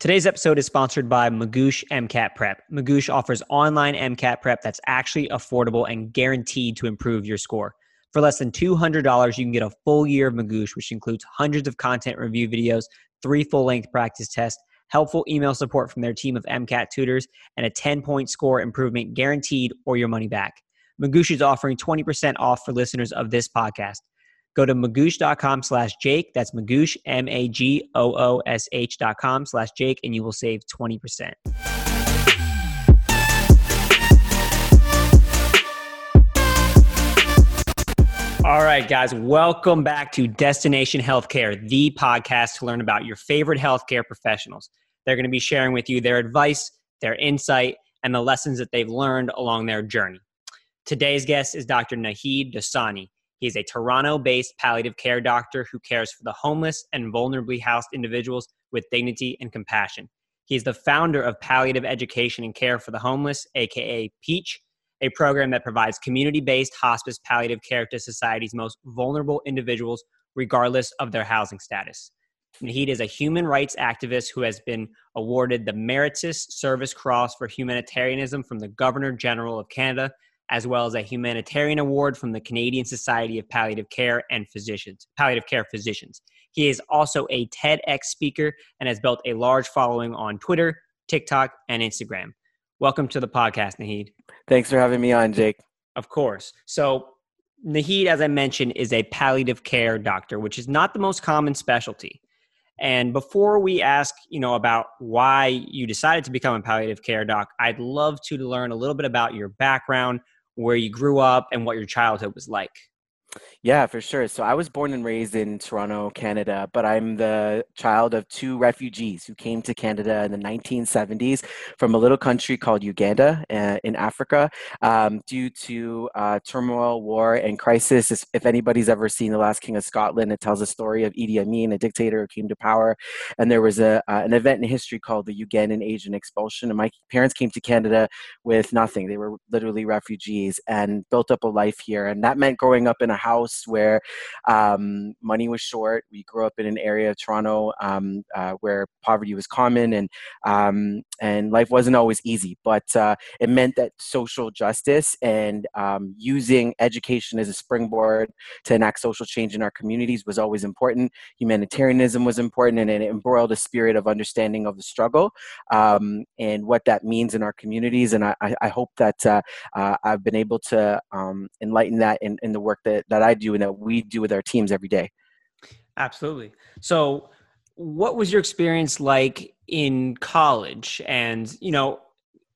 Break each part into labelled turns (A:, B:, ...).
A: Today's episode is sponsored by Magoosh MCAT Prep. Magoosh offers online MCAT prep that's actually affordable and guaranteed to improve your score. For less than $200, you can get a full year of Magoosh, which includes hundreds of content review videos, three full length practice tests, helpful email support from their team of MCAT tutors, and a 10 point score improvement guaranteed or your money back. Magoosh is offering 20% off for listeners of this podcast. Go to magoosh.com slash Jake. That's Magoosh, M A G O O S H dot com slash Jake, and you will save 20%. All right, guys, welcome back to Destination Healthcare, the podcast to learn about your favorite healthcare professionals. They're going to be sharing with you their advice, their insight, and the lessons that they've learned along their journey. Today's guest is Dr. Naheed Dosani. He is a Toronto based palliative care doctor who cares for the homeless and vulnerably housed individuals with dignity and compassion. He is the founder of Palliative Education and Care for the Homeless, aka PEACH, a program that provides community based hospice palliative care to society's most vulnerable individuals, regardless of their housing status. Naheed is a human rights activist who has been awarded the Meritorious Service Cross for Humanitarianism from the Governor General of Canada as well as a humanitarian award from the Canadian Society of Palliative Care and Physicians, Palliative Care Physicians. He is also a TEDx speaker and has built a large following on Twitter, TikTok, and Instagram. Welcome to the podcast, Naheed.
B: Thanks for having me on, Jake.
A: Of course. So, Naheed, as I mentioned, is a palliative care doctor, which is not the most common specialty. And before we ask, you know, about why you decided to become a palliative care doc, I'd love to learn a little bit about your background, where you grew up and what your childhood was like.
B: Yeah, for sure. So I was born and raised in Toronto, Canada, but I'm the child of two refugees who came to Canada in the 1970s from a little country called Uganda uh, in Africa um, due to uh, turmoil, war, and crisis. If anybody's ever seen The Last King of Scotland, it tells a story of Idi Amin, a dictator who came to power. And there was a, uh, an event in history called the Ugandan Asian Expulsion. And my parents came to Canada with nothing. They were literally refugees and built up a life here. And that meant growing up in a house where um, money was short. We grew up in an area of Toronto um, uh, where poverty was common and um, and life wasn't always easy. But uh, it meant that social justice and um, using education as a springboard to enact social change in our communities was always important. Humanitarianism was important, and it embroiled a spirit of understanding of the struggle um, and what that means in our communities. And I, I hope that uh, uh, I've been able to um, enlighten that in, in the work that, that I do and that we do with our teams every day.
A: Absolutely. So, what was your experience like in college? And, you know,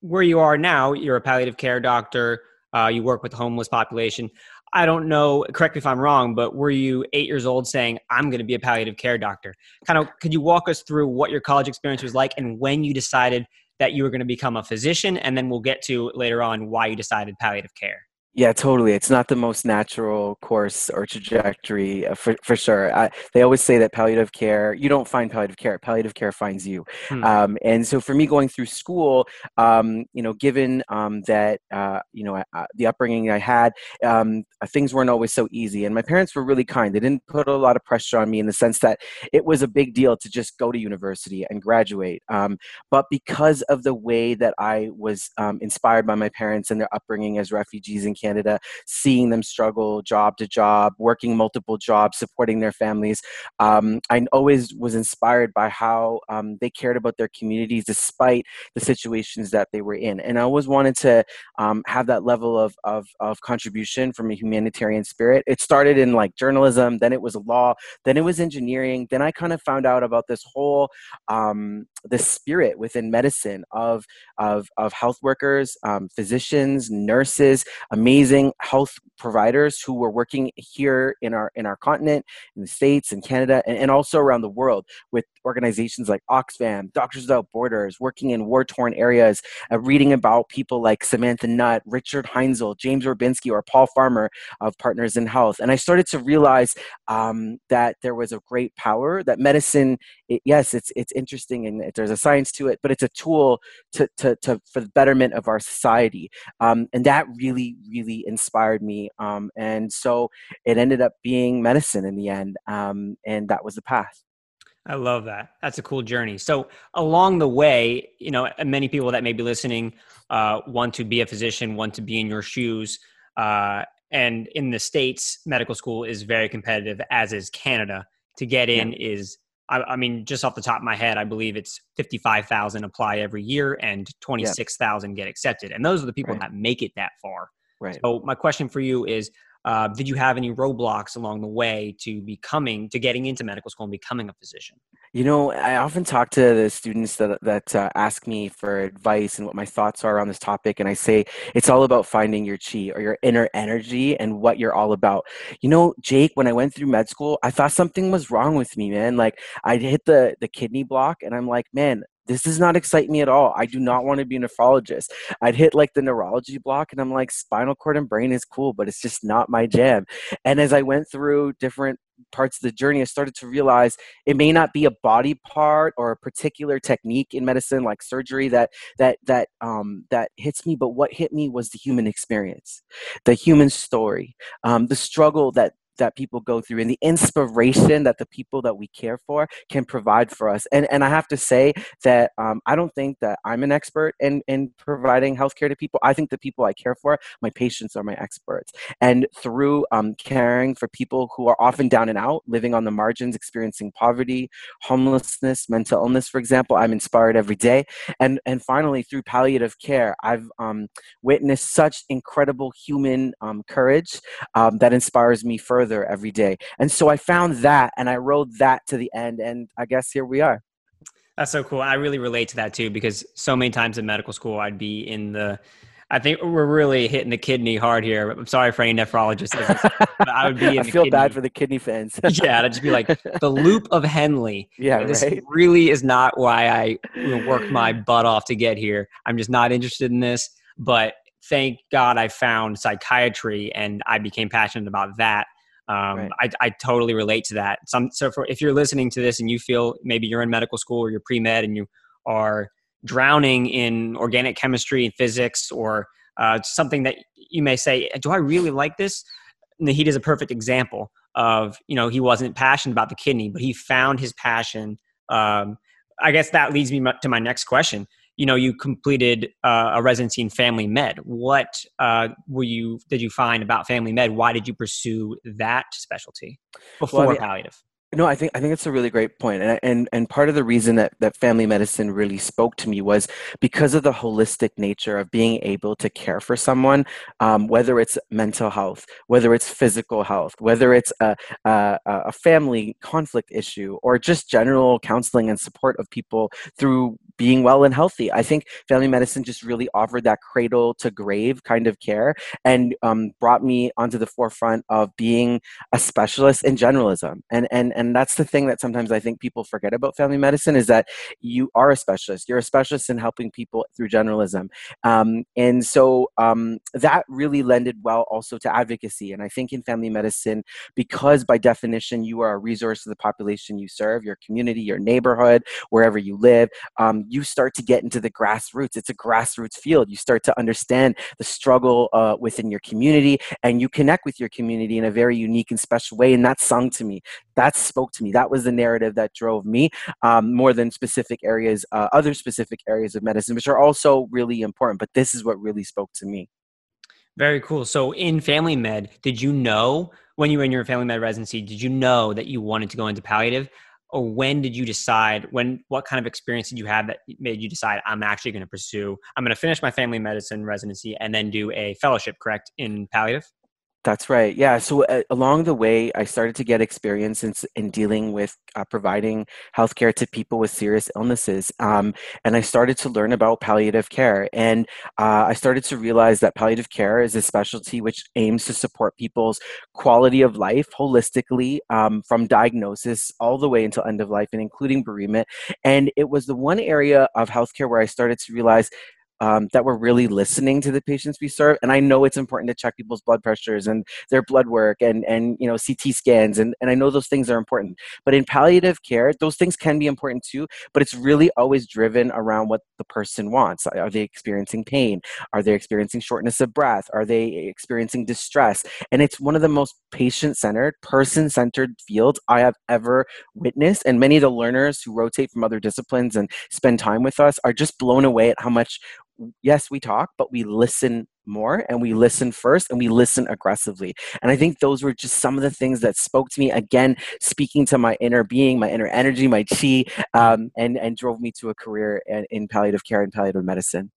A: where you are now, you're a palliative care doctor, uh, you work with the homeless population. I don't know, correct me if I'm wrong, but were you eight years old saying, I'm going to be a palliative care doctor? Kind of, could you walk us through what your college experience was like and when you decided that you were going to become a physician? And then we'll get to later on why you decided palliative care.
B: Yeah, totally. It's not the most natural course or trajectory uh, for, for sure. I, they always say that palliative care, you don't find palliative care, palliative care finds you. Hmm. Um, and so for me going through school, um, you know, given um, that, uh, you know, uh, the upbringing I had, um, uh, things weren't always so easy. And my parents were really kind. They didn't put a lot of pressure on me in the sense that it was a big deal to just go to university and graduate. Um, but because of the way that I was um, inspired by my parents and their upbringing as refugees in Canada, seeing them struggle job to job, working multiple jobs, supporting their families. Um, I always was inspired by how um, they cared about their communities despite the situations that they were in. And I always wanted to um, have that level of, of, of contribution from a humanitarian spirit. It started in like journalism, then it was law, then it was engineering. Then I kind of found out about this whole um, the spirit within medicine of of, of health workers, um, physicians, nurses, amazing health providers who were working here in our in our continent, in the states, in Canada, and, and also around the world with organizations like Oxfam, Doctors Without Borders, working in war torn areas, uh, reading about people like Samantha Nutt, Richard Heinzl, James Orbinski, or Paul Farmer of Partners in Health. And I started to realize um, that there was a great power, that medicine, it, yes, it's, it's interesting and there's a science to it, but it's a tool to, to, to for the betterment of our society. Um, and that really, really inspired me. Um, and so it ended up being medicine in the end. Um, and that was the path.
A: I love that. That's a cool journey. So along the way, you know, many people that may be listening uh, want to be a physician, want to be in your shoes. Uh, and in the states, medical school is very competitive, as is Canada. To get in yeah. is, I, I, mean, just off the top of my head, I believe it's fifty-five thousand apply every year, and twenty-six thousand yeah. get accepted. And those are the people right. that make it that far.
B: Right.
A: So my question for you is, uh, did you have any roadblocks along the way to becoming to getting into medical school and becoming a physician?
B: You know i often talk to the students that, that uh, ask me for advice and what my thoughts are on this topic and i say it's all about finding your chi or your inner energy and what you're all about. You know jake when i went through med school i thought something was wrong with me man. Like i hit the the kidney block and i'm like man this does not excite me at all. I do not want to be a nephrologist. I'd hit like the neurology block and I'm like, spinal cord and brain is cool, but it's just not my jam. And as I went through different parts of the journey, I started to realize it may not be a body part or a particular technique in medicine, like surgery, that that that um, that hits me. But what hit me was the human experience, the human story, um, the struggle that that people go through and the inspiration that the people that we care for can provide for us. And, and I have to say that um, I don't think that I'm an expert in, in providing healthcare to people. I think the people I care for, my patients are my experts. And through um, caring for people who are often down and out, living on the margins, experiencing poverty, homelessness, mental illness, for example, I'm inspired every day. And, and finally, through palliative care, I've um, witnessed such incredible human um, courage um, that inspires me further further every day. And so I found that and I rode that to the end. And I guess here we are.
A: That's so cool. I really relate to that too because so many times in medical school, I'd be in the, I think we're really hitting the kidney hard here. I'm sorry for any nephrologists.
B: I would be. I feel kidney. bad for the kidney fans.
A: yeah, I'd just be like the loop of Henle.
B: Yeah,
A: this
B: right?
A: really is not why I worked my butt off to get here. I'm just not interested in this. But thank God I found psychiatry and I became passionate about that. Um, right. I, I totally relate to that. Some, so for, if you're listening to this and you feel maybe you're in medical school or you're pre-med and you are drowning in organic chemistry and physics or uh, something that you may say, do I really like this? Naheed is a perfect example of, you know, he wasn't passionate about the kidney, but he found his passion. Um, I guess that leads me to my next question you know you completed uh, a residency in family med. What uh, were you did you find about family med? Why did you pursue that specialty before well, I mean, palliative?
B: No, I think I think it's a really great point, and and and part of the reason that that family medicine really spoke to me was because of the holistic nature of being able to care for someone, um, whether it's mental health, whether it's physical health, whether it's a, a a family conflict issue, or just general counseling and support of people through being well and healthy. I think family medicine just really offered that cradle to grave kind of care and um, brought me onto the forefront of being a specialist in generalism. And, and, and that's the thing that sometimes I think people forget about family medicine is that you are a specialist. You're a specialist in helping people through generalism. Um, and so um, that really lended well also to advocacy. And I think in family medicine, because by definition you are a resource to the population you serve, your community, your neighborhood, wherever you live, um, you start to get into the grassroots. It's a grassroots field. You start to understand the struggle uh, within your community and you connect with your community in a very unique and special way. And that sung to me. That spoke to me. That was the narrative that drove me um, more than specific areas, uh, other specific areas of medicine, which are also really important. But this is what really spoke to me.
A: Very cool. So in family med, did you know when you were in your family med residency, did you know that you wanted to go into palliative? Or when did you decide when what kind of experience did you have that made you decide i'm actually going to pursue i'm going to finish my family medicine residency and then do a fellowship correct in palliative
B: that's right. Yeah. So uh, along the way, I started to get experience in, in dealing with uh, providing healthcare to people with serious illnesses. Um, and I started to learn about palliative care. And uh, I started to realize that palliative care is a specialty which aims to support people's quality of life holistically um, from diagnosis all the way until end of life and including bereavement. And it was the one area of healthcare where I started to realize um, that we're really listening to the patients we serve. And I know it's important to check people's blood pressures and their blood work and and you know CT scans and and I know those things are important. But in palliative care, those things can be important too. But it's really always driven around what the person wants. Are they experiencing pain? Are they experiencing shortness of breath? Are they experiencing distress? And it's one of the most patient centered, person centered fields I have ever witnessed. And many of the learners who rotate from other disciplines and spend time with us are just blown away at how much yes, we talk, but we listen more and we listen first and we listen aggressively. And I think those were just some of the things that spoke to me again, speaking to my inner being, my inner energy, my chi, um, and, and drove me to a career in, in, palliative care and palliative medicine.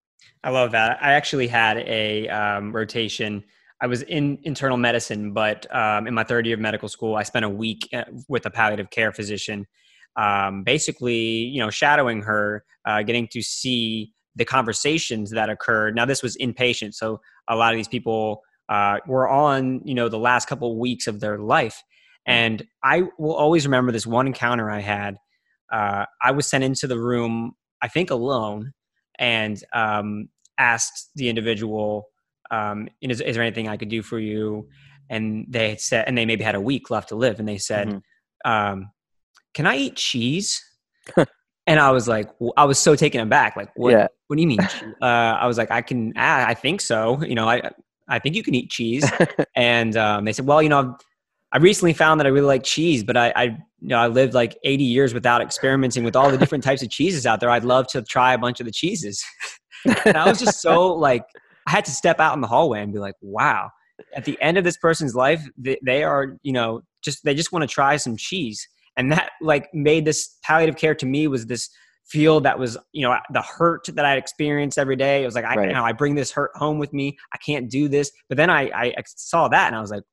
A: I love that. I actually had a um, rotation. I was in internal medicine, but um, in my third year of medical school, I spent a week uh, with a palliative care physician, um, basically, you know, shadowing her, uh, getting to see the conversations that occurred. Now, this was inpatient, so a lot of these people uh, were on, you know, the last couple of weeks of their life. And I will always remember this one encounter I had. Uh, I was sent into the room, I think alone, and um, asked the individual, um, is, is, there anything I could do for you? And they said, and they maybe had a week left to live, and they said, mm-hmm. um, "Can I eat cheese?" and I was like, I was so taken aback. Like, what? Yeah. What do you mean? uh, I was like, I can. Ah, I think so. You know, I I think you can eat cheese. and um, they said, well, you know, I recently found that I really like cheese, but I, I, you know, I lived like 80 years without experimenting with all the different types of cheeses out there. I'd love to try a bunch of the cheeses. and I was just so like, I had to step out in the hallway and be like, wow. At the end of this person's life, they, they are, you know, just they just want to try some cheese and that like made this palliative care to me was this field that was you know the hurt that i experienced every day. It was like I, right. you know, I bring this hurt home with me. I can't do this. But then I, I saw that and i was like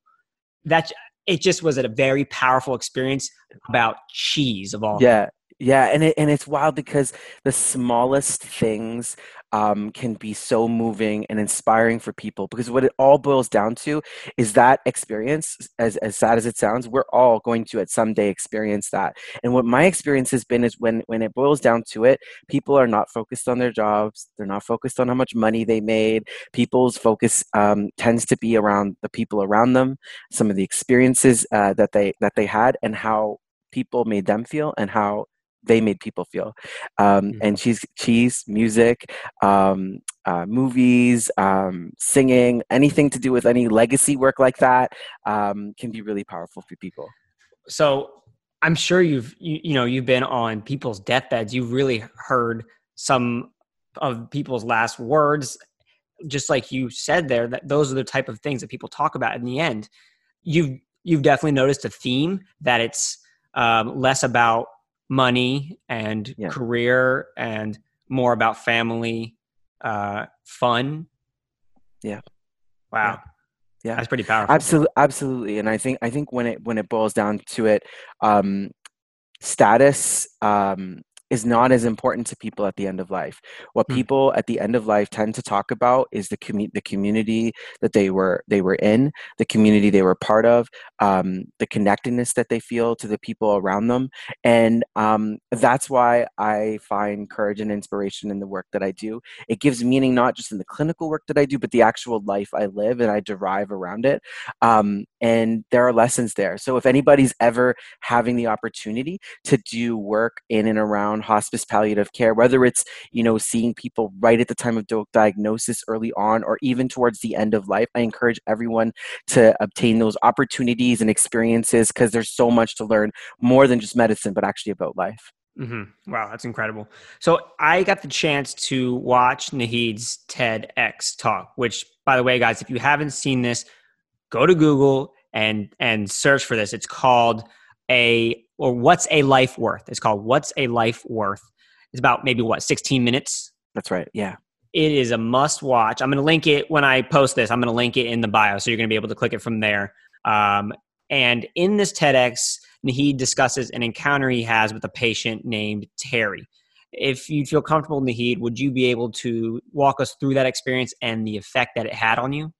A: that it just was a very powerful experience about cheese of all
B: yeah. Yeah. And it, and it's wild because the smallest things um, can be so moving and inspiring for people because what it all boils down to is that experience as, as sad as it sounds we're all going to at some day experience that. And what my experience has been is when when it boils down to it people are not focused on their jobs they're not focused on how much money they made people's focus um, tends to be around the people around them some of the experiences uh, that they that they had and how people made them feel and how they made people feel. Um, mm-hmm. And cheese, cheese, music, um, uh, movies, um, singing, anything to do with any legacy work like that um, can be really powerful for people.
A: So I'm sure you've you, you know you've been on people's deathbeds. You've really heard some of people's last words, just like you said there. That those are the type of things that people talk about in the end. You've you've definitely noticed a theme that it's um, less about money and yeah. career and more about family uh, fun
B: yeah
A: wow
B: yeah. yeah.
A: that's pretty powerful
B: absolutely absolutely and i think i think when it when it boils down to it um status um is not as important to people at the end of life. What mm. people at the end of life tend to talk about is the commu- the community that they were they were in, the community they were part of, um, the connectedness that they feel to the people around them, and um, that's why I find courage and inspiration in the work that I do. It gives meaning not just in the clinical work that I do, but the actual life I live and I derive around it. Um, and there are lessons there. So if anybody's ever having the opportunity to do work in and around hospice palliative care, whether it's, you know, seeing people right at the time of diagnosis early on or even towards the end of life, I encourage everyone to obtain those opportunities and experiences because there's so much to learn more than just medicine, but actually about life.
A: Mm-hmm. Wow, that's incredible. So I got the chance to watch Naheed's TEDx talk, which, by the way, guys, if you haven't seen this, go to Google and and search for this. It's called a or what's a life worth? It's called What's a Life Worth. It's about maybe what 16 minutes.
B: That's right. Yeah.
A: It is a must watch. I'm going to link it when I post this. I'm going to link it in the bio, so you're going to be able to click it from there. Um, and in this TEDx, Naheed discusses an encounter he has with a patient named Terry. If you feel comfortable, Naheed, would you be able to walk us through that experience and the effect that it had on you?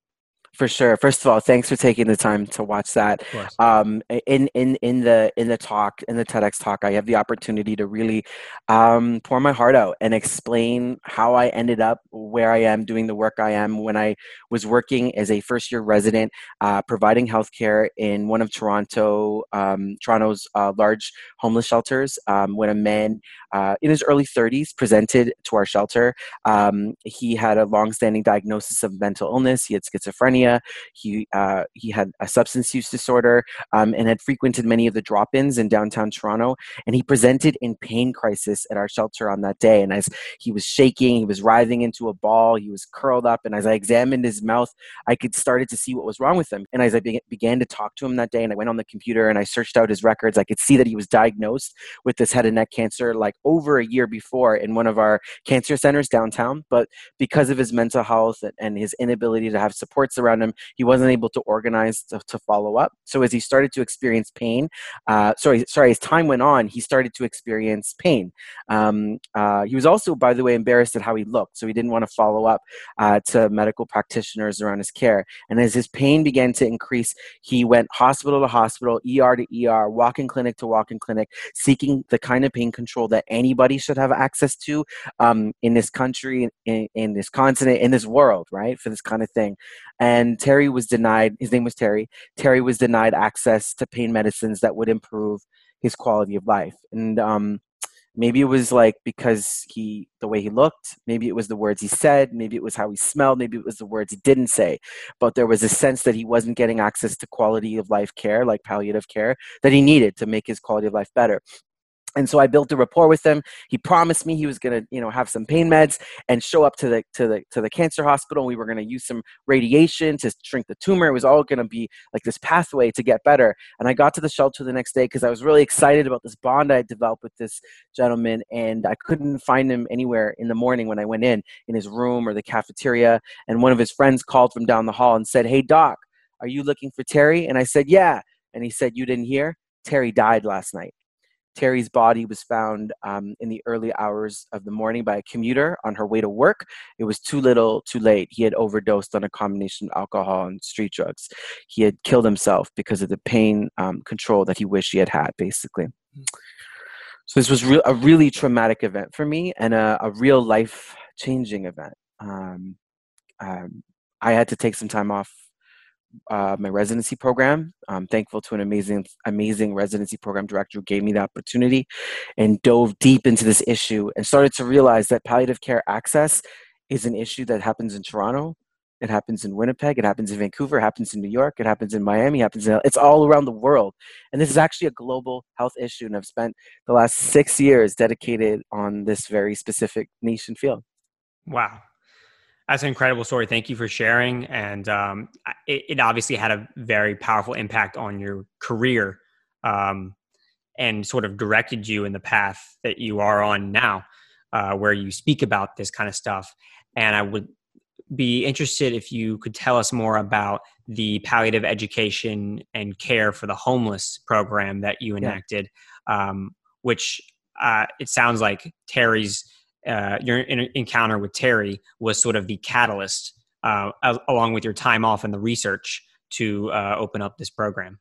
B: For sure. First of all, thanks for taking the time to watch that. Um, in in in the in the talk in the TEDx talk, I have the opportunity to really um, pour my heart out and explain how I ended up where I am doing the work I am when I was working as a first year resident, uh, providing healthcare in one of Toronto um, Toronto's uh, large homeless shelters. Um, when a man uh, in his early 30s presented to our shelter, um, he had a long-standing diagnosis of mental illness. He had schizophrenia schizophrenia. He uh, he had a substance use disorder um, and had frequented many of the drop-ins in downtown Toronto. And he presented in pain crisis at our shelter on that day. And as he was shaking, he was writhing into a ball. He was curled up. And as I examined his mouth, I could started to see what was wrong with him. And as I be- began to talk to him that day, and I went on the computer and I searched out his records, I could see that he was diagnosed with this head and neck cancer like over a year before in one of our cancer centers downtown. But because of his mental health and his inability to have supports around around him. He wasn't able to organize to, to follow up. So as he started to experience pain, uh, sorry, sorry, as time went on, he started to experience pain. Um, uh, he was also, by the way, embarrassed at how he looked, so he didn't want to follow up uh, to medical practitioners around his care. And as his pain began to increase, he went hospital to hospital, ER to ER, walk-in clinic to walk-in clinic, seeking the kind of pain control that anybody should have access to um, in this country, in, in this continent, in this world, right, for this kind of thing. And Terry was denied, his name was Terry, Terry was denied access to pain medicines that would improve his quality of life. And um, maybe it was like because he, the way he looked, maybe it was the words he said, maybe it was how he smelled, maybe it was the words he didn't say. But there was a sense that he wasn't getting access to quality of life care, like palliative care, that he needed to make his quality of life better and so I built a rapport with him. He promised me he was going to, you know, have some pain meds and show up to the to the to the cancer hospital. We were going to use some radiation to shrink the tumor. It was all going to be like this pathway to get better. And I got to the shelter the next day because I was really excited about this bond I had developed with this gentleman, and I couldn't find him anywhere in the morning when I went in in his room or the cafeteria. And one of his friends called from down the hall and said, "Hey, doc, are you looking for Terry?" And I said, "Yeah." And he said, "You didn't hear." Terry died last night. Terry's body was found um, in the early hours of the morning by a commuter on her way to work. It was too little, too late. He had overdosed on a combination of alcohol and street drugs. He had killed himself because of the pain um, control that he wished he had had, basically. So this was re- a really traumatic event for me and a, a real life changing event. Um, um, I had to take some time off uh, my residency program. I'm thankful to an amazing, amazing residency program director who gave me the opportunity and dove deep into this issue and started to realize that palliative care access is an issue that happens in Toronto. It happens in Winnipeg. It happens in Vancouver. It happens in New York. It happens in Miami. It happens in, it's all around the world. And this is actually a global health issue. And I've spent the last six years dedicated on this very specific niche and field.
A: Wow. That's an incredible story. Thank you for sharing. And um, it, it, obviously had a very powerful impact on your career um, and sort of directed you in the path that you are on now, uh, where you speak about this kind of stuff. And I would be interested if you could tell us more about the palliative education and care for the homeless program that you enacted, yeah. um, which uh, it sounds like Terry's uh, your encounter with Terry was sort of the catalyst, uh, along with your time off and the research, to uh, open up this program.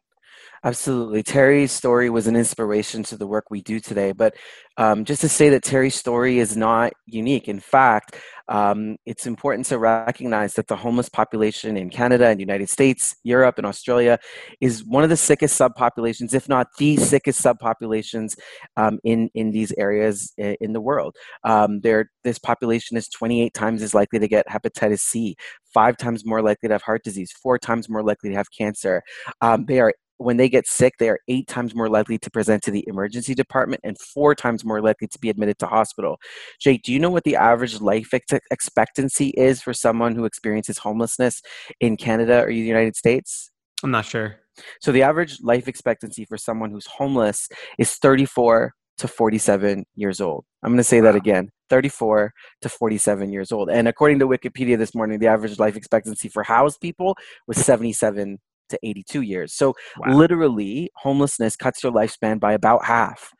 B: Absolutely. Terry's story was an inspiration to the work we do today. But um, just to say that Terry's story is not unique. In fact, um, it's important to recognize that the homeless population in Canada and United States, Europe, and Australia is one of the sickest subpopulations, if not the sickest subpopulations um, in, in these areas in the world. Um, this population is 28 times as likely to get hepatitis C, five times more likely to have heart disease, four times more likely to have cancer. Um, they are when they get sick, they are eight times more likely to present to the emergency department and four times more likely to be admitted to hospital. Jake, do you know what the average life ex- expectancy is for someone who experiences homelessness in Canada or the United States?
A: I'm not sure.
B: So the average life expectancy for someone who's homeless is 34 to 47 years old. I'm going to say wow. that again 34 to 47 years old. And according to Wikipedia this morning, the average life expectancy for housed people was 77 to 82 years. So wow. literally, homelessness cuts your lifespan by about half.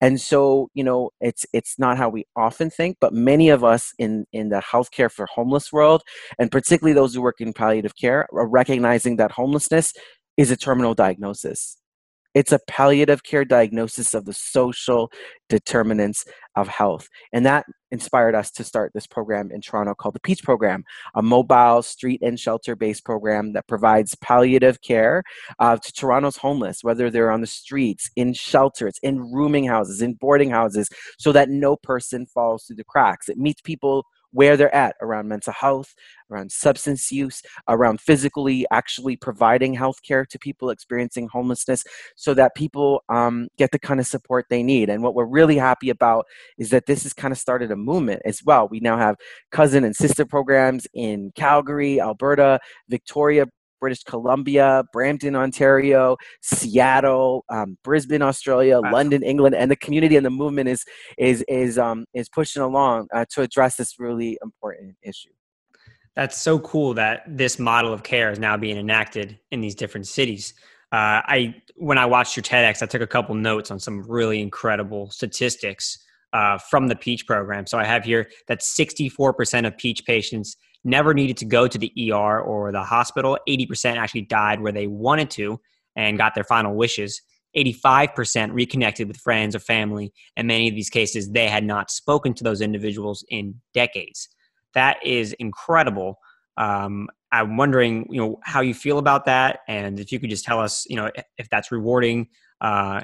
B: and so you know it's it's not how we often think but many of us in in the healthcare for homeless world and particularly those who work in palliative care are recognizing that homelessness is a terminal diagnosis it's a palliative care diagnosis of the social determinants of health. And that inspired us to start this program in Toronto called the Peach Program, a mobile street and shelter based program that provides palliative care uh, to Toronto's homeless, whether they're on the streets, in shelters, in rooming houses, in boarding houses, so that no person falls through the cracks. It meets people where they're at around mental health, around substance use, around physically actually providing health care to people experiencing homelessness so that people um, get the kind of support they need. And what we're really happy about is that this has kind of started a movement as well. We now have cousin and sister programs in Calgary, Alberta, Victoria, British Columbia, Brampton, Ontario, Seattle, um, Brisbane, Australia, wow. London, England, and the community and the movement is is is um, is pushing along uh, to address this really important issue.
A: That's so cool that this model of care is now being enacted in these different cities. Uh, I when I watched your TEDx, I took a couple notes on some really incredible statistics uh, from the Peach program. So I have here that 64% of Peach patients never needed to go to the ER or the hospital. 80% actually died where they wanted to and got their final wishes. 85% reconnected with friends or family. In many of these cases, they had not spoken to those individuals in decades. That is incredible. Um, I'm wondering, you know, how you feel about that, and if you could just tell us, you know, if that's rewarding uh,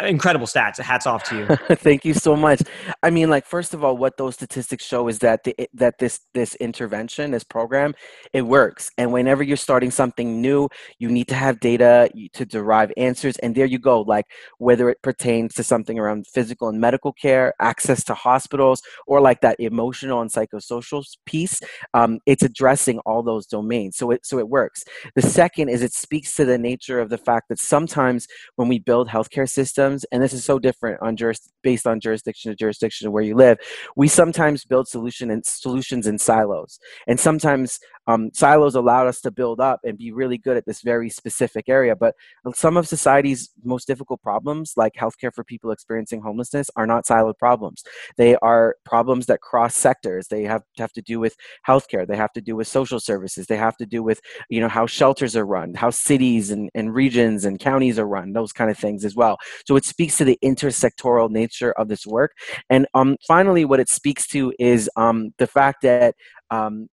A: incredible stats. Hats off to
B: you. Thank you so much. I mean like first of all what those statistics show is that the, that this this intervention this program it works. And whenever you're starting something new you need to have data to derive answers. And there you go like whether it pertains to something around physical and medical care access to hospitals or like that emotional and psychosocial piece um, it's addressing all those domains. So it so it works. The second is it speaks to the nature of the fact that sometimes when we build healthcare healthcare systems, and this is so different on juris, based on jurisdiction to jurisdiction where you live, we sometimes build solution and solutions in silos, and sometimes um, silos allowed us to build up and be really good at this very specific area. But some of society's most difficult problems, like healthcare for people experiencing homelessness, are not siloed problems. They are problems that cross sectors. They have have to do with healthcare. They have to do with social services. They have to do with you know how shelters are run, how cities and, and regions and counties are run, those kind of things as well. So it speaks to the intersectoral nature of this work. And um, finally, what it speaks to is um, the fact that um,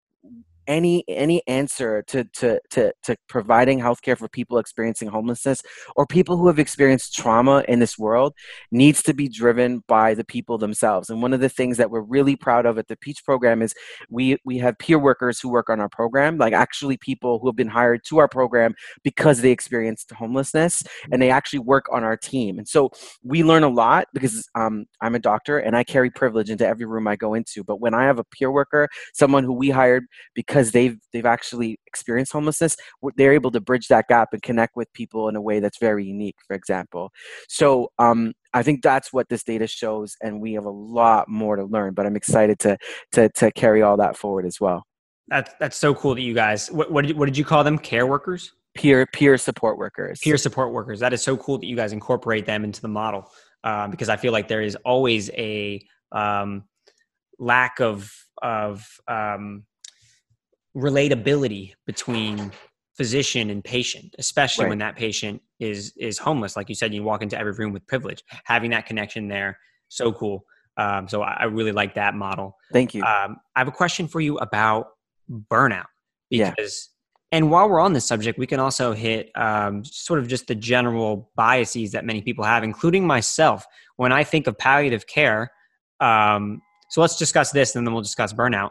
B: any any answer to to to, to providing healthcare for people experiencing homelessness or people who have experienced trauma in this world needs to be driven by the people themselves. And one of the things that we're really proud of at the peach program is we we have peer workers who work on our program like actually people who have been hired to our program because they experienced homelessness and they actually work on our team. And so we learn a lot because um, i'm a doctor and i carry privilege into every room i go into. But when i have a peer worker someone who we hired because because they've they've actually experienced homelessness they're able to bridge that gap and connect with people in a way that's very unique for example. So um, i think that's what this data shows and we have a lot more to learn but i'm excited to to, to carry all that forward as well.
A: That's that's so cool that you guys what, what, did, you, what did you call them? Care workers?
B: Peer peer support workers.
A: Peer support workers. That is so cool that you guys incorporate them into the model um, because i feel like there is always a um, lack of of um, relatability between physician and patient especially right. when that patient is is homeless. Like you said you walk into every room with privilege. Having that connection there so cool. Um, so I, I, really like that model.
B: Thank you.
A: Um, i have a question for you about burnout because yeah. and while we're on this subject we can also hit um, sort of just the general biases that many people have including myself. When i think of palliative care um, so let's discuss this and then we'll discuss burnout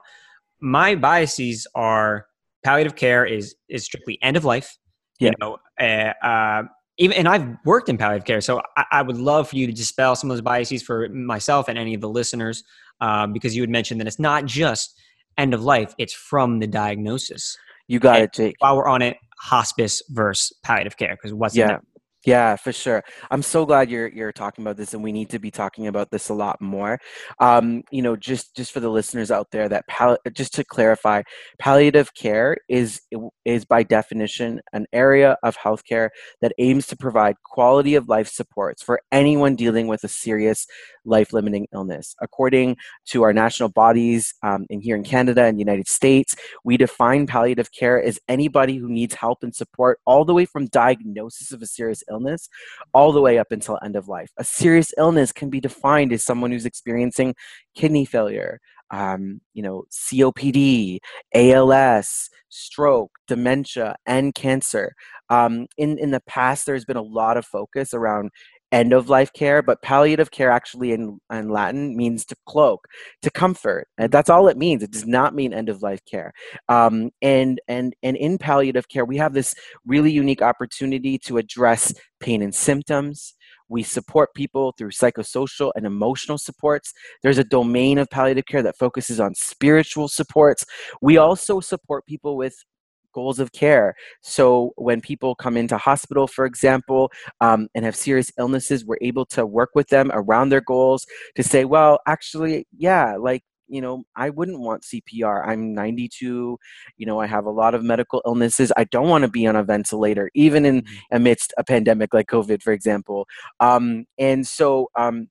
A: my biases are palliative care is is strictly end of life. Yeah. You know, uh, uh, even and I've worked in palliative care, so I, I, would love for you to dispel some of those biases for myself and any of the listeners, um, because you had mentioned that it's not just end of life; it's from the diagnosis.
B: You got and it, Jake.
A: While we're on it, hospice versus palliative care, because what's
B: yeah. Yeah, for sure. I'm so glad you're you're talking about this, and we need to be talking about this a lot more. Um, you know, just just for the listeners out there, that pal- just to clarify, palliative care is is by definition an area of healthcare that aims to provide quality of life supports for anyone dealing with a serious life limiting illness. According to our national bodies um, in here in Canada and the United States, we define palliative care as anybody who needs help and support all the way from diagnosis of a serious illness all the way up until end of life. A serious illness can be defined as someone who's experiencing kidney failure, um, you know, COPD, ALS, stroke, dementia, and cancer. Um, in in the past, there's been a lot of focus around end of life care, but palliative care actually in, in Latin means to cloak, to comfort. And that's all it means. It does not mean end of life care. Um, and and and in palliative care, we have this really unique opportunity to address pain and symptoms. We support people through psychosocial and emotional supports. There's a domain of palliative care that focuses on spiritual supports. We also support people with goals of care. So when people come into hospital, for example, um, and have serious illnesses, we're able to work with them around their goals to say, well, actually, yeah, like you know, I wouldn't want CPR. I'm 92. You know, I have a lot of medical illnesses. I don't want to be on a ventilator, even in mm-hmm. amidst a pandemic like COVID, for example. Um, and so, um,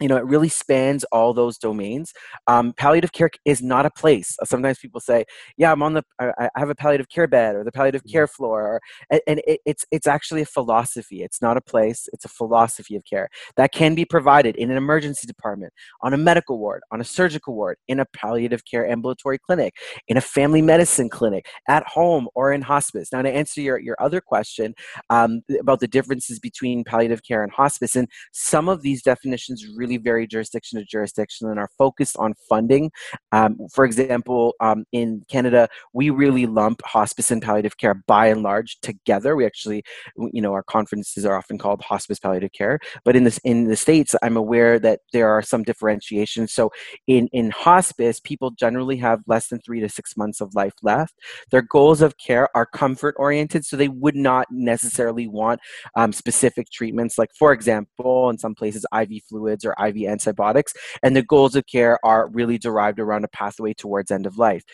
B: you know, it really spans all those domains. Um, palliative care is not a place. Sometimes people say, "Yeah, I'm on the, I, have a palliative care bed or the palliative mm-hmm. care floor," or, and, and it, it's it's actually a philosophy. It's not a place. It's a philosophy of care that can be provided in an emergency department, on a medical ward, on a surgical ward, in a palliative care ambulatory clinic, in a family medicine clinic, at home, or in hospice. Now, to answer your your other question um, about the differences between palliative care and hospice, and some of these definitions really really vary jurisdiction to jurisdiction and are focused on funding. Um, for example, um, in Canada, we really lump hospice and palliative care by and large together. We actually, you know, our conferences are often called hospice palliative care. But in this in the states, I'm aware that there are some differentiations. So in in hospice, people generally have less than three to six months of life left. Their goals of care are comfort oriented, so they would not necessarily want um, specific treatments. Like for example, in some places, IV fluids or IV antibiotics, and the goals of care are really derived around a pathway towards end of life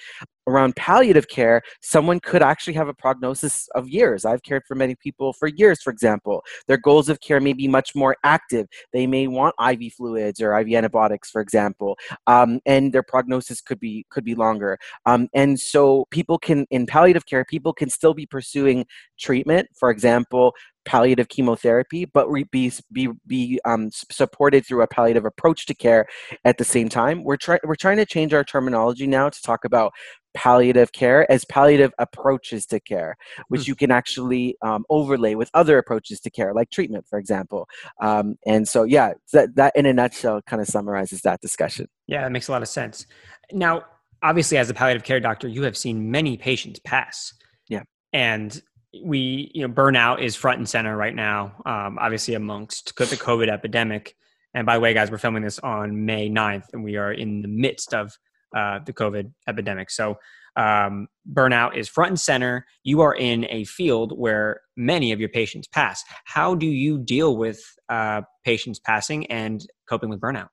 B: around palliative care, someone could actually have a prognosis of years. I've cared for many people for years, for example. Their goals of care may be much more active. They may want IV fluids or IV antibiotics, for example, um, and their prognosis could be could be longer. Um, and so, people can in palliative care, people can still be pursuing treatment. For example, palliative chemotherapy, but be be be um, supported through a palliative approach to care at the same time. We're trying we're trying to change our terminology now to talk about palliative care as palliative approaches to care, which mm. you can actually um, overlay with other approaches to care, like treatment, for example. Um, and so, yeah, that, that in a nutshell kind of summarizes that discussion.
A: Yeah, that makes a lot of sense. Now, obviously, as a palliative care doctor, you have seen many patients pass.
B: Yeah.
A: And we, you know, burnout is front and center right now, um, obviously, amongst the COVID epidemic. And by the way, guys, we're filming this on May 9th, and we are in the midst of uh, the COVID epidemic. So um, burnout is front and center. You are in a field where many of your patients pass. How do you deal with uh, patients passing and coping with burnout?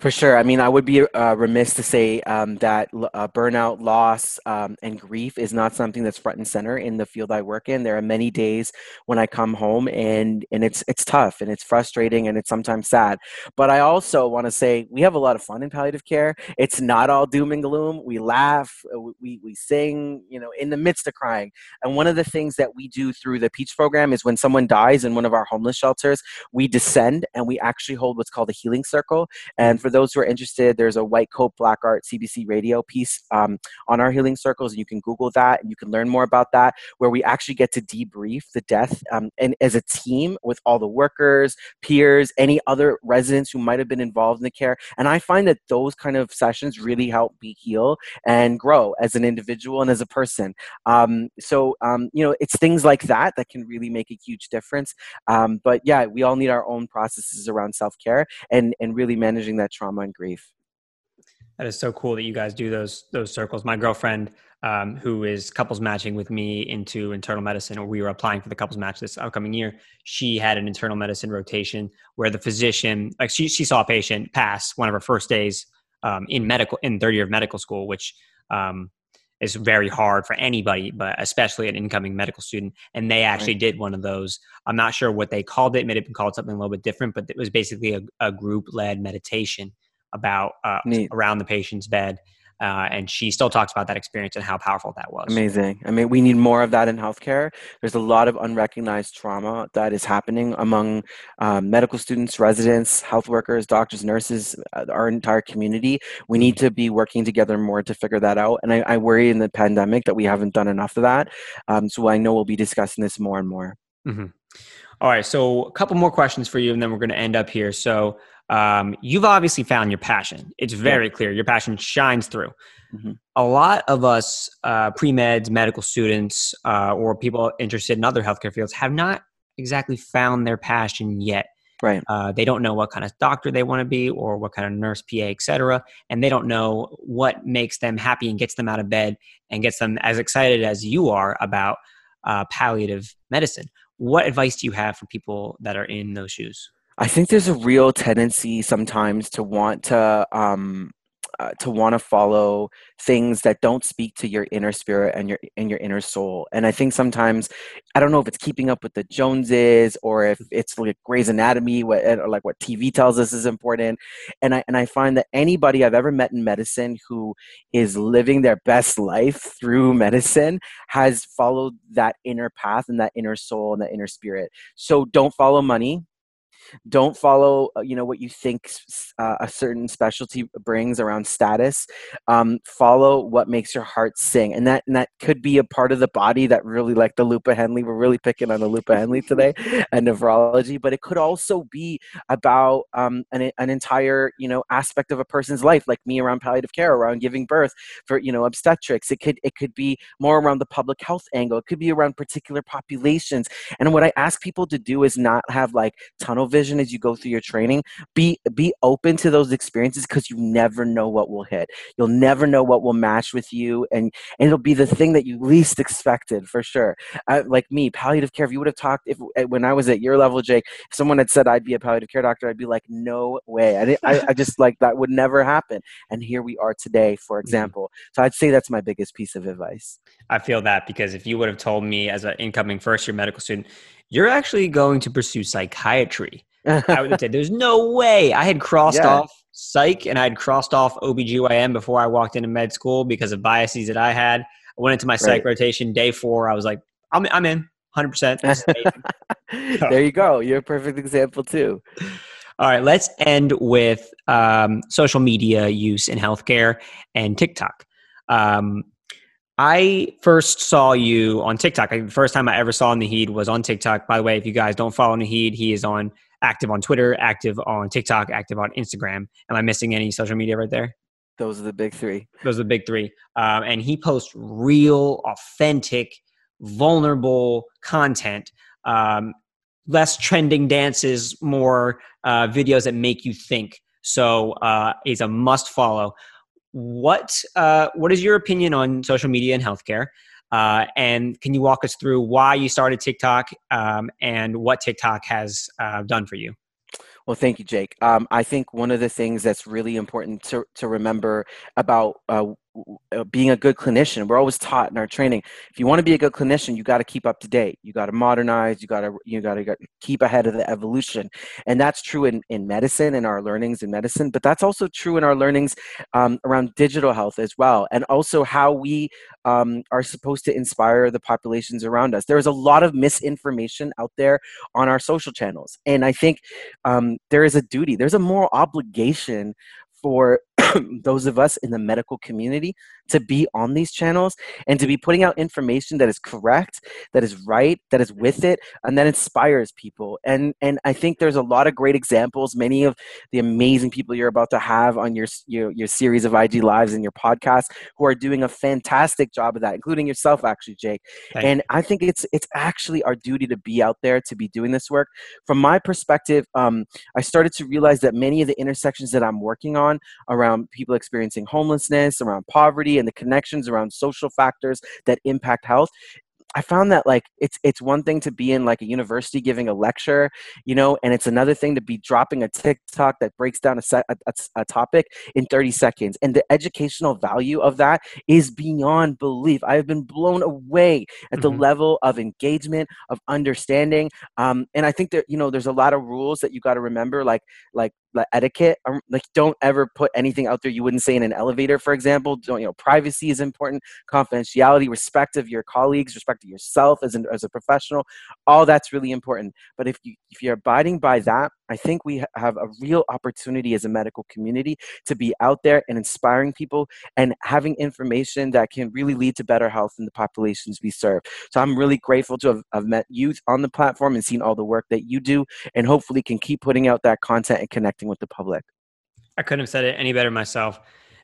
B: For sure. I mean, I would be uh, remiss to say um, that uh, burnout, loss, um, and grief is not something that's front and center in the field I work in. There are many days when I come home and and it's it's tough and it's frustrating and it's sometimes sad. But I also want to say we have a lot of fun in palliative care. It's not all doom and gloom. We laugh, uh, we we sing, you know, in the midst of crying. And one of the things that we do through the Peach program is when someone dies in one of our homeless shelters, we descend and we actually hold what's called a healing circle and for those who are interested, there's a White Coat Black Art CBC radio piece um, on our healing circles, and you can Google that and you can learn more about that, where we actually get to debrief the death um, and as a team with all the workers, peers, any other residents who might have been involved in the care. And I find that those kind of sessions really help me heal and grow as an individual and as a person. Um, so, um, you know, it's things like that that can really make a huge difference. Um, but yeah, we all need our own processes around self care and, and really managing that trauma and grief.
A: That is so cool that you guys do those those circles. My girlfriend, um, who is couples matching with me into internal medicine, or we were applying for the couples match this upcoming year. She had an internal medicine rotation where the physician, like she she saw a patient pass one of her first days um, in medical in third year of medical school, which um, is very hard for anybody, but especially an incoming medical student. And they actually right. did one of those. I'm not sure what they called it. It may have been called something a little bit different, but it was basically a, a group led meditation about uh, around the patient's bed uh, and she still talks about that experience and how powerful that was.
B: Amazing. I mean, we need more of that in healthcare. There's a lot of unrecognized trauma that is happening among um, medical students, residents, health workers, doctors, nurses, uh, our entire community. We need to be working together more to figure that out. And I, I worry in the pandemic that we haven't done enough of that. Um, so I know we'll be discussing this more and more.
A: Mm-hmm. All right. So a couple more questions for you, and then we're going to end up here. So um, you've obviously found your passion. It's very yeah. clear. Your passion shines through. Mm-hmm. A lot of us, uh, pre meds, medical students, uh, or people interested in other healthcare fields, have not exactly found their passion yet.
B: Right.
A: Uh, they don't know what kind of doctor they want to be, or what kind of nurse, PA, etc. And they don't know what makes them happy and gets them out of bed and gets them as excited as you are about uh, palliative medicine. What advice do you have for people that are in those shoes?
B: I think there's a real tendency sometimes to want to um, uh, to want to follow things that don't speak to your inner spirit and your and your inner soul. And I think sometimes I don't know if it's keeping up with the Joneses or if it's like Grey's Anatomy, what or like what TV tells us is important. And I and I find that anybody I've ever met in medicine who is living their best life through medicine has followed that inner path and that inner soul and that inner spirit. So don't follow money don't follow uh, you know what you think uh, a certain specialty brings around status um, follow what makes your heart sing. And that and that could be a part of the body that really like the loop of Henle we're really picking on the loop of Henle today and nephrology but it could also be about um, an, an entire you know aspect of a person's life like me around palliative care around giving birth for you know obstetrics. It could it could be more around the public health angle. It could be around particular populations. And what i ask people to do is not have like tunnel vision vision as you go through your training be be open to those experiences because you never know what will hit. You'll never know what will match with you and and it'll be the thing that you least expected for sure. Uh, like me palliative care if you would have talked if eh, when i was at your level jake if someone had said i'd be a palliative care doctor i'd be like no way. I, I, I just like that would never happen. And here we are today for mm-hmm. example. So i'd say that's my biggest piece of advice.
A: I feel that because if you would have told me as an incoming first year medical student you're actually going to pursue psychiatry I would say there's no way. I had crossed yeah. off psych and I had crossed off OBGYN before I walked into med school because of biases that I had. I went into my psych right. rotation day four. I was like, I'm, I'm in 100%.
B: there you go. You're a perfect example, too.
A: All right, let's end with um, social media use in healthcare and TikTok. Um, I first saw you on TikTok. the first time I ever saw Naheed was on TikTok. By the way, if you guys don't follow Naheed, he is on active on Twitter, active on TikTok, active on Instagram. Am I missing any social media right there?
B: Those are the big three.
A: Those are the big three. Um, and he posts real, authentic, vulnerable content. Um, less trending dances, more uh, videos that make you think. So uh, he's a must follow. What uh, What is your opinion on social media and healthcare? Uh, and can you walk us through why you started TikTok um, and what TikTok has uh, done for you?
B: Well, thank you, Jake. Um, I think one of the things that's really important to, to remember about uh, being a good clinician. We're always taught in our training if you want to be a good clinician you got to keep up to date. You got to modernize you got to you got to keep ahead of the evolution. And that's true in, in medicine and our learnings in medicine but that's also true in our learnings um, around digital health as well and also how we um, are supposed to inspire the populations around us. There's a lot of misinformation out there on our social channels and i think um, there is a duty there's a moral obligation for those of us in the medical community to be on these channels and to be putting out information that is correct, that is right, that is with it, and that inspires people. And and I think there's a lot of great examples. Many of the amazing people you're about to have on your your, your series of IG lives and your podcast who are doing a fantastic job of that, including yourself, actually, Jake. Thank and. I think it's it's actually our duty to be out there to be doing this work. From my perspective, um, I started to realize that many of the intersections that I'm working on around around people experiencing homelessness, around poverty, and the connections around social factors that impact health I found that like it's it's one thing to be in like a university giving a lecture, you know, and it's another thing to be dropping a TikTok that breaks down a set a, a, a, topic in 30 seconds. And the educational value of that is beyond belief. I have been blown away at mm-hmm. the level of engagement, of understanding. Um, and I think that you know there's a lot of rules that you got to remember, like like the etiquette um, like don't ever put anything out there you wouldn't say in an elevator for example. Don't you know privacy is important confidentiality respect of your colleagues respect of yourself as, an, as a professional all that's really important. But if you if you're abiding by that i think we have a real opportunity as a medical community to be out there and inspiring people and having information that can really lead to better health in the populations we serve so i'm really grateful to have, have met you on the platform and seen all the work that you do and hopefully can keep putting out that content and connecting with the public.
A: I couldn't have said it any better myself.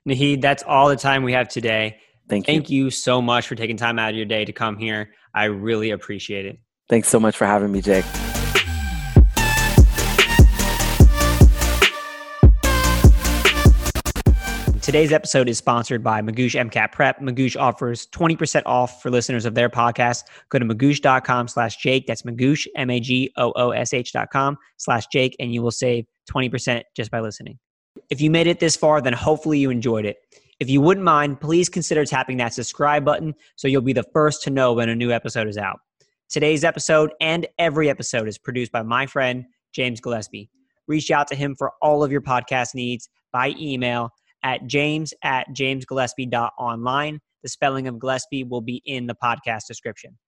A: Naheed, that's all the time we have today.
B: Thank
A: you. Thank you so much for taking time out of your day to come here. I really appreciate it.
B: Thanks so much for having me, Jake.
A: Today's episode is sponsored by Magoosh MCAT Prep. Magoosh offers 20% off for listeners of their podcast. Go to magoosh.com slash Jake. That's Magoosh, M-A-G-O-O-S-H dot com slash Jake, and you will save 20% just by listening. If you made it this far, then hopefully you enjoyed it. If you wouldn't mind, please consider tapping that subscribe button so you'll be the first to know when a new episode is out. Today's episode and every episode is produced by my friend, James Gillespie. Reach out to him for all of your podcast needs by email at james at jamesgillespie.online. The spelling of Gillespie will be in the podcast description.